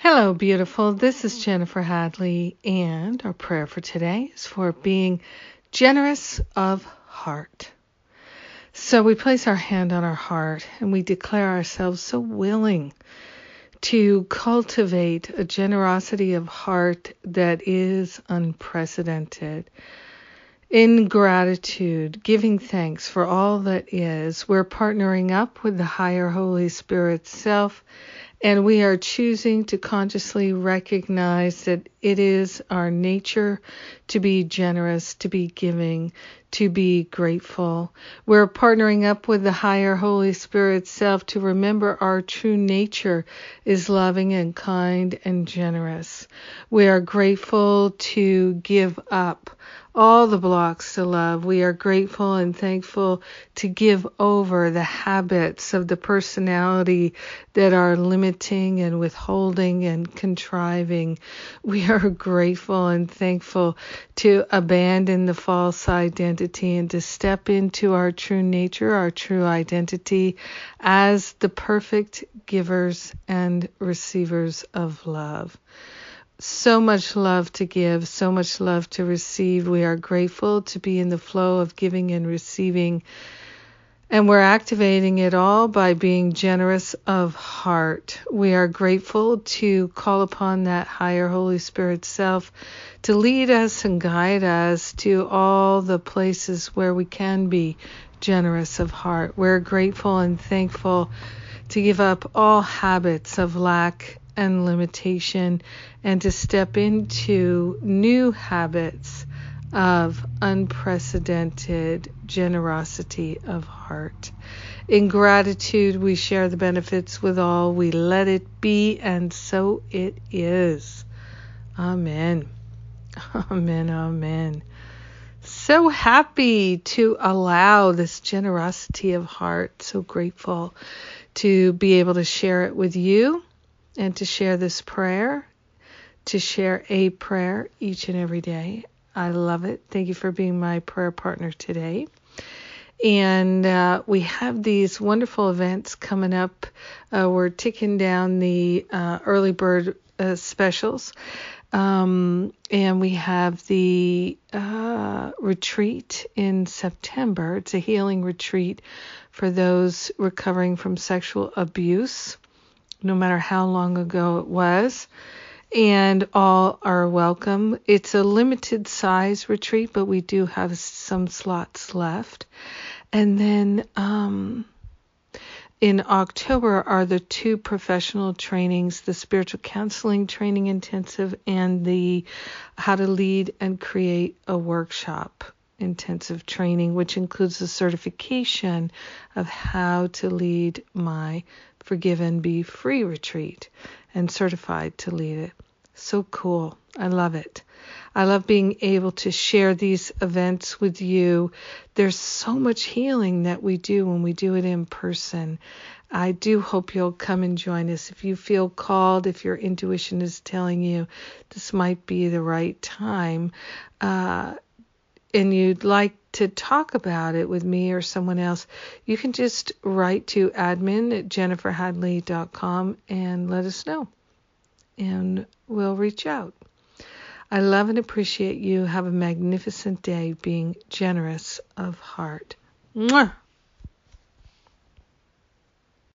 Hello, beautiful. This is Jennifer Hadley, and our prayer for today is for being generous of heart. So we place our hand on our heart and we declare ourselves so willing to cultivate a generosity of heart that is unprecedented. In gratitude, giving thanks for all that is, we're partnering up with the higher Holy Spirit self and we are choosing to consciously recognize that it is our nature to be generous, to be giving, to be grateful. We're partnering up with the higher Holy Spirit self to remember our true nature is loving and kind and generous. We are grateful to give up all the blocks to love. We are grateful and thankful to give over the habits of the personality that are limiting and withholding and contriving. We are grateful and thankful to abandon the false identity and to step into our true nature, our true identity as the perfect givers and receivers of love so much love to give, so much love to receive. We are grateful to be in the flow of giving and receiving. And we're activating it all by being generous of heart. We are grateful to call upon that higher Holy Spirit self to lead us and guide us to all the places where we can be generous of heart. We're grateful and thankful to give up all habits of lack and limitation and to step into new habits of unprecedented generosity of heart. In gratitude, we share the benefits with all. We let it be, and so it is. Amen. Amen. Amen. So happy to allow this generosity of heart. So grateful to be able to share it with you and to share this prayer, to share a prayer each and every day. I love it. Thank you for being my prayer partner today. And uh, we have these wonderful events coming up. Uh, we're ticking down the uh, early bird uh, specials. Um, and we have the uh, retreat in September. It's a healing retreat for those recovering from sexual abuse no matter how long ago it was. And all are welcome. It's a limited size retreat, but we do have some slots left. And then um, in October are the two professional trainings the spiritual counseling training intensive and the how to lead and create a workshop intensive training, which includes the certification of how to lead my Forgive and Be Free retreat and certified to lead it. So cool. I love it. I love being able to share these events with you. There's so much healing that we do when we do it in person. I do hope you'll come and join us. If you feel called, if your intuition is telling you this might be the right time, uh, and you'd like to talk about it with me or someone else, you can just write to admin at jenniferhadley.com and let us know. And we'll reach out. I love and appreciate you. Have a magnificent day being generous of heart. Mwah!